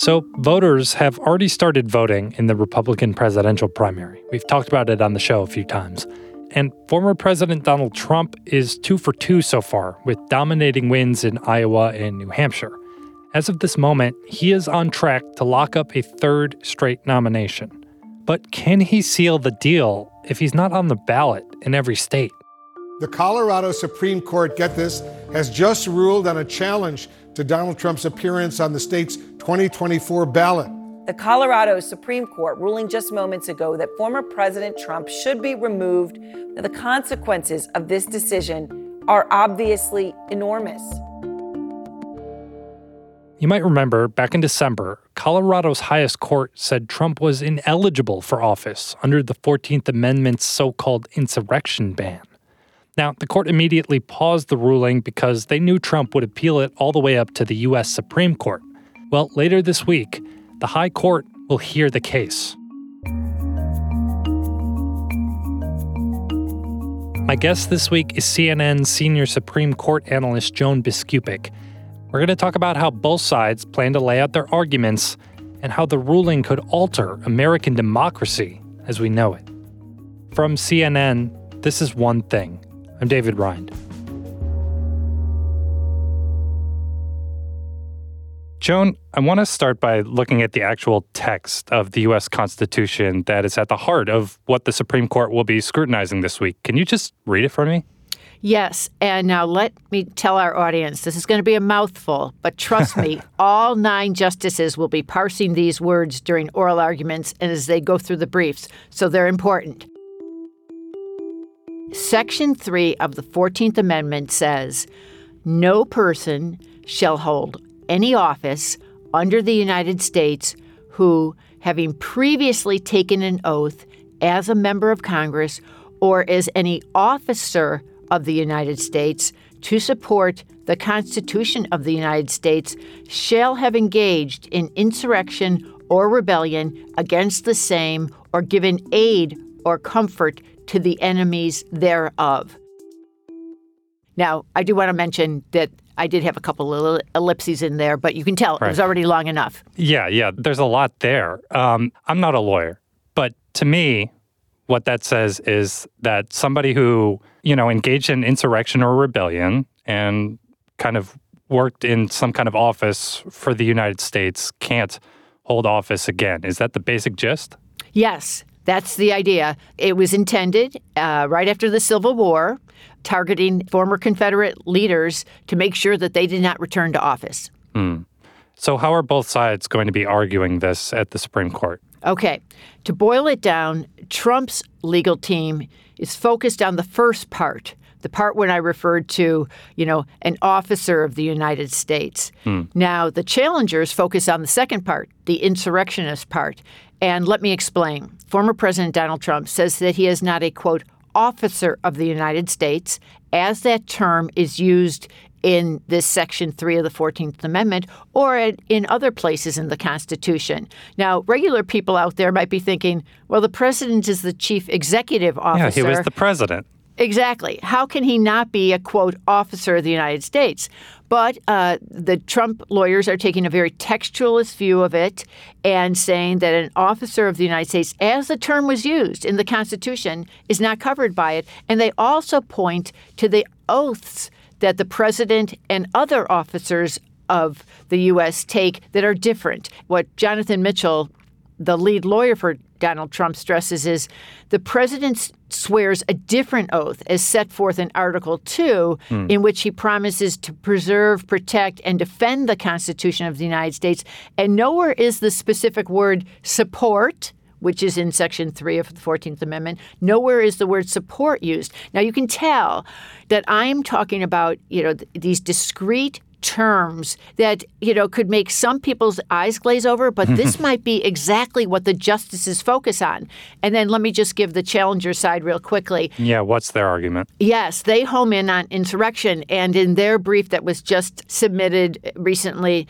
So, voters have already started voting in the Republican presidential primary. We've talked about it on the show a few times. And former President Donald Trump is two for two so far, with dominating wins in Iowa and New Hampshire. As of this moment, he is on track to lock up a third straight nomination. But can he seal the deal if he's not on the ballot in every state? The Colorado Supreme Court, get this, has just ruled on a challenge to Donald Trump's appearance on the state's 2024 ballot. The Colorado Supreme Court ruling just moments ago that former President Trump should be removed. Now, the consequences of this decision are obviously enormous. You might remember back in December, Colorado's highest court said Trump was ineligible for office under the 14th Amendment's so called insurrection ban. Now, the court immediately paused the ruling because they knew Trump would appeal it all the way up to the U.S. Supreme Court. Well, later this week, the High Court will hear the case. My guest this week is CNN senior Supreme Court analyst Joan Biskupic. We're going to talk about how both sides plan to lay out their arguments and how the ruling could alter American democracy as we know it. From CNN, this is One Thing. I'm David Rind. Joan, I want to start by looking at the actual text of the U.S. Constitution that is at the heart of what the Supreme Court will be scrutinizing this week. Can you just read it for me? Yes. And now let me tell our audience this is going to be a mouthful, but trust me, all nine justices will be parsing these words during oral arguments and as they go through the briefs, so they're important. Section 3 of the 14th Amendment says no person shall hold any office under the United States who, having previously taken an oath as a member of Congress or as any officer of the United States to support the Constitution of the United States, shall have engaged in insurrection or rebellion against the same or given aid or comfort to the enemies thereof. Now, I do want to mention that I did have a couple of ellipses in there, but you can tell right. it was already long enough. Yeah, yeah, there's a lot there. Um, I'm not a lawyer, but to me, what that says is that somebody who, you know, engaged in insurrection or rebellion and kind of worked in some kind of office for the United States can't hold office again. Is that the basic gist? Yes, that's the idea. It was intended uh, right after the Civil War targeting former Confederate leaders to make sure that they did not return to office. Mm. So, how are both sides going to be arguing this at the Supreme Court? Okay. To boil it down, Trump's legal team is focused on the first part, the part when I referred to, you know, an officer of the United States. Mm. Now, the challengers focus on the second part, the insurrectionist part. And let me explain. Former President Donald Trump says that he is not a, quote, officer of the United States, as that term is used in this Section 3 of the 14th Amendment or in other places in the Constitution. Now, regular people out there might be thinking, well, the president is the chief executive officer. Yeah, he was the president. Exactly. How can he not be a quote officer of the United States? But uh, the Trump lawyers are taking a very textualist view of it and saying that an officer of the United States, as the term was used in the Constitution, is not covered by it. And they also point to the oaths that the president and other officers of the U.S. take that are different. What Jonathan Mitchell, the lead lawyer for Donald Trump stresses is the president swears a different oath as set forth in Article 2, mm. in which he promises to preserve, protect, and defend the Constitution of the United States. And nowhere is the specific word support, which is in Section 3 of the 14th Amendment. Nowhere is the word support used. Now, you can tell that I'm talking about, you know, th- these discrete terms that you know could make some people's eyes glaze over but this might be exactly what the justices focus on and then let me just give the challenger side real quickly Yeah, what's their argument? Yes, they home in on insurrection. And in their brief that was just submitted recently,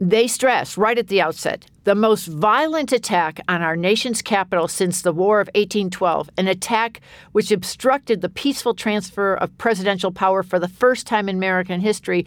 they stress right at the outset the most violent attack on our nation's capital since the War of 1812, an attack which obstructed the peaceful transfer of presidential power for the first time in American history,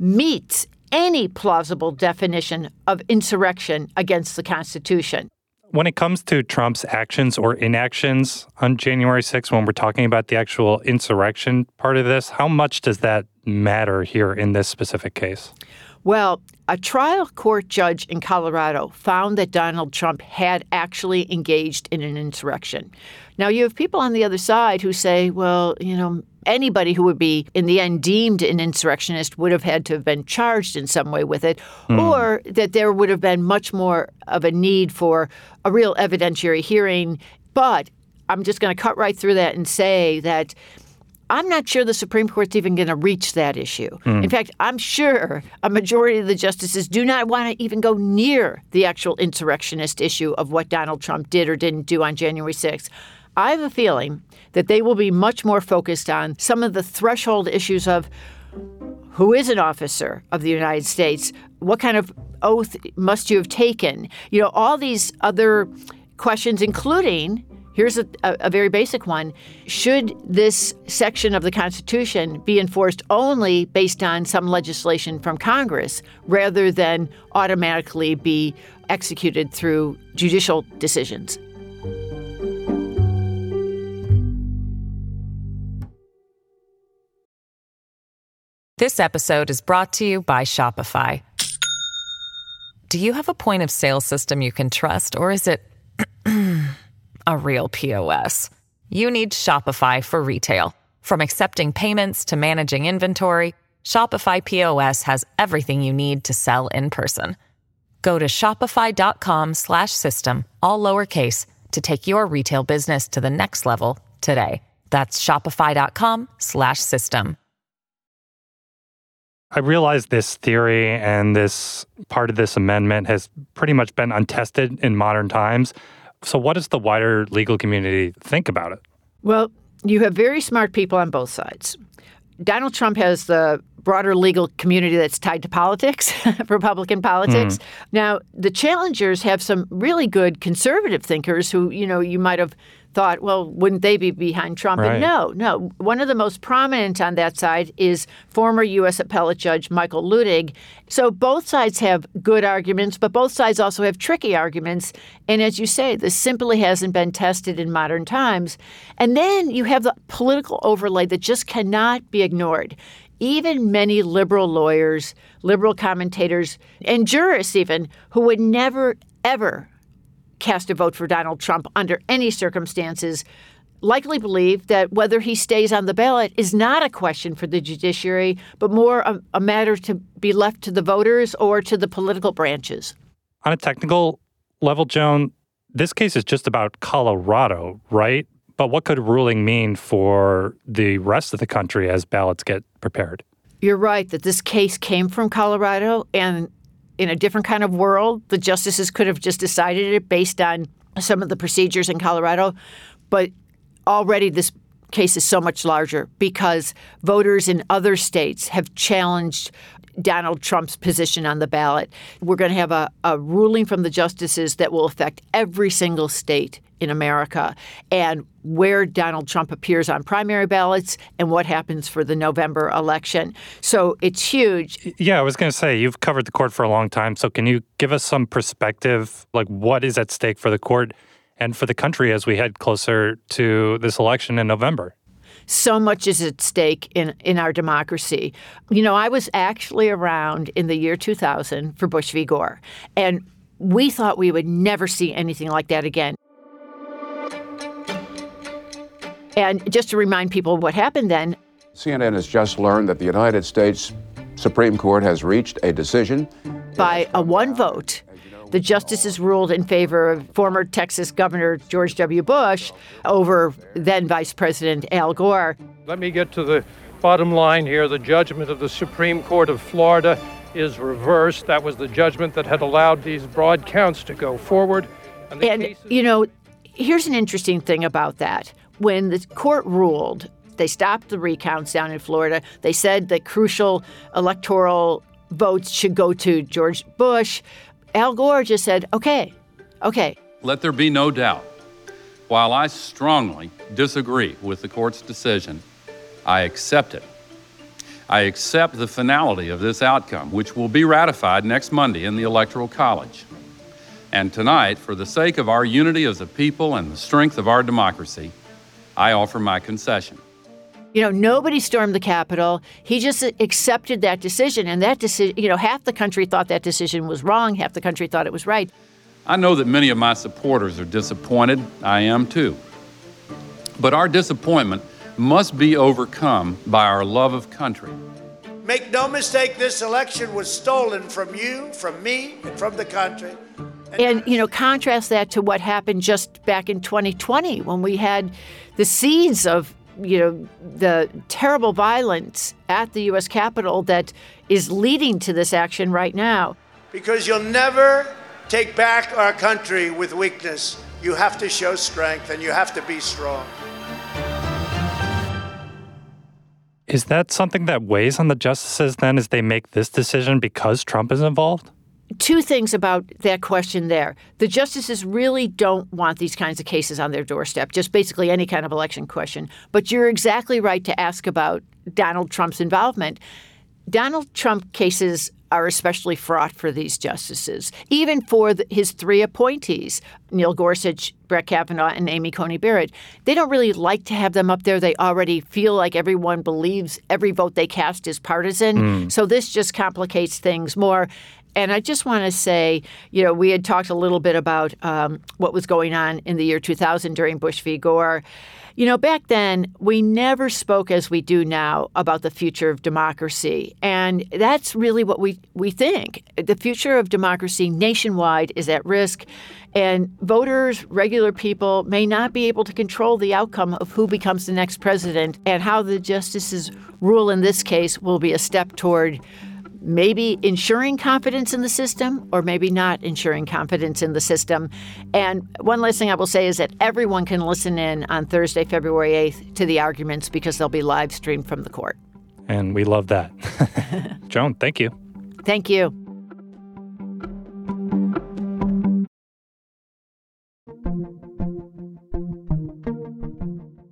meets any plausible definition of insurrection against the Constitution. When it comes to Trump's actions or inactions on January 6th, when we're talking about the actual insurrection part of this, how much does that matter here in this specific case? Well, a trial court judge in Colorado found that Donald Trump had actually engaged in an insurrection. Now, you have people on the other side who say, well, you know, anybody who would be in the end deemed an insurrectionist would have had to have been charged in some way with it, hmm. or that there would have been much more of a need for a real evidentiary hearing. But I'm just going to cut right through that and say that I'm not sure the Supreme Court's even going to reach that issue. Hmm. In fact, I'm sure a majority of the justices do not want to even go near the actual insurrectionist issue of what Donald Trump did or didn't do on January 6th. I have a feeling that they will be much more focused on some of the threshold issues of who is an officer of the United States? What kind of oath must you have taken? You know, all these other questions, including here's a, a, very basic one should this section of the Constitution be enforced only based on some legislation from Congress rather than automatically be executed through judicial decisions? This episode is brought to you by Shopify. Do you have a point of sale system you can trust, or is it a real POS? You need Shopify for retail. From accepting payments to managing inventory, Shopify POS has everything you need to sell in person. Go to shopify.com slash system, all lowercase, to take your retail business to the next level today. That's shopify.com slash system. I realize this theory and this part of this amendment has pretty much been untested in modern times. So, what does the wider legal community think about it? Well, you have very smart people on both sides. Donald Trump has the broader legal community that's tied to politics, Republican politics. Mm-hmm. Now, the challengers have some really good conservative thinkers who, you know, you might have thought, well, wouldn't they be behind Trump? Right. And no, no. One of the most prominent on that side is former U.S. Appellate Judge Michael Luttig. So both sides have good arguments, but both sides also have tricky arguments. And as you say, this simply hasn't been tested in modern times. And then you have the political overlay that just cannot be ignored. Even many liberal lawyers, liberal commentators, and jurists, even, who would never, ever cast a vote for Donald Trump under any circumstances likely believe that whether he stays on the ballot is not a question for the judiciary, but more a, a matter to be left to the voters or to the political branches. On a technical level, Joan, this case is just about Colorado, right? But what could a ruling mean for the rest of the country as ballots get prepared? You're right that this case came from Colorado, and in a different kind of world, the justices could have just decided it based on some of the procedures in Colorado. But already this case is so much larger because voters in other states have challenged Donald Trump's position on the ballot. We're going to have a, a ruling from the justices that will affect every single state in America and where Donald Trump appears on primary ballots and what happens for the November election. So it's huge. Yeah, I was going to say, you've covered the court for a long time. So, can you give us some perspective? Like, what is at stake for the court and for the country as we head closer to this election in November? so much is at stake in, in our democracy. You know, I was actually around in the year 2000 for Bush v. Gore, and we thought we would never see anything like that again. And just to remind people what happened then, CNN has just learned that the United States Supreme Court has reached a decision by a one vote, the justices ruled in favor of former Texas Governor George W. Bush over then Vice President Al Gore. Let me get to the bottom line here. The judgment of the Supreme Court of Florida is reversed. That was the judgment that had allowed these broad counts to go forward. And, and cases- you know, here's an interesting thing about that. When the court ruled, they stopped the recounts down in Florida. They said that crucial electoral votes should go to George Bush. Al Gore just said, okay, okay. Let there be no doubt. While I strongly disagree with the court's decision, I accept it. I accept the finality of this outcome, which will be ratified next Monday in the Electoral College. And tonight, for the sake of our unity as a people and the strength of our democracy, I offer my concession. You know, nobody stormed the Capitol. He just accepted that decision. And that decision, you know, half the country thought that decision was wrong, half the country thought it was right. I know that many of my supporters are disappointed. I am too. But our disappointment must be overcome by our love of country. Make no mistake, this election was stolen from you, from me, and from the country. And, you know, contrast that to what happened just back in 2020 when we had the seeds of, you know, the terrible violence at the U.S. Capitol that is leading to this action right now. Because you'll never take back our country with weakness. You have to show strength and you have to be strong. Is that something that weighs on the justices then as they make this decision because Trump is involved? Two things about that question there. The justices really don't want these kinds of cases on their doorstep, just basically any kind of election question. But you're exactly right to ask about Donald Trump's involvement. Donald Trump cases are especially fraught for these justices, even for the, his three appointees Neil Gorsuch, Brett Kavanaugh, and Amy Coney Barrett. They don't really like to have them up there. They already feel like everyone believes every vote they cast is partisan. Mm. So this just complicates things more. And I just want to say, you know, we had talked a little bit about um, what was going on in the year 2000 during Bush v. Gore. You know, back then, we never spoke as we do now about the future of democracy. And that's really what we, we think. The future of democracy nationwide is at risk. And voters, regular people, may not be able to control the outcome of who becomes the next president. And how the justices rule in this case will be a step toward maybe ensuring confidence in the system or maybe not ensuring confidence in the system. And one last thing I will say is that everyone can listen in on Thursday, February 8th to the arguments because they'll be live streamed from the court. And we love that. Joan, thank you. Thank you.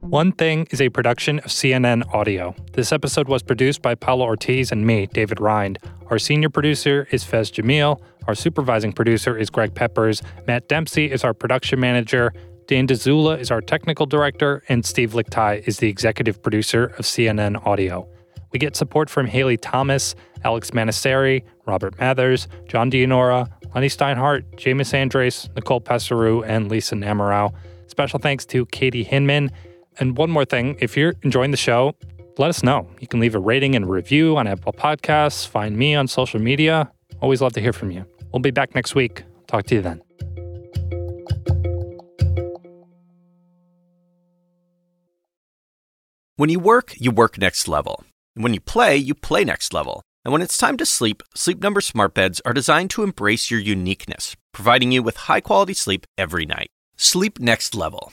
One Thing is a production of CNN Audio. This episode was produced by Paolo Ortiz and me, David Rind. Our senior producer is Fez Jamil. Our supervising producer is Greg Peppers. Matt Dempsey is our production manager. Dan Dzula is our technical director. And Steve Lickteig is the executive producer of CNN Audio. We get support from Haley Thomas, Alex Manasseri, Robert Mathers, John Dianora, Lenny Steinhardt, James Andres, Nicole Passeru, and Lisa Namerow. Special thanks to Katie Hinman and one more thing if you're enjoying the show, let us know. You can leave a rating and review on Apple Podcasts, find me on social media. Always love to hear from you. We'll be back next week. Talk to you then. When you work, you work next level. And when you play, you play next level. And when it's time to sleep, Sleep Number smart beds are designed to embrace your uniqueness, providing you with high-quality sleep every night. Sleep next level.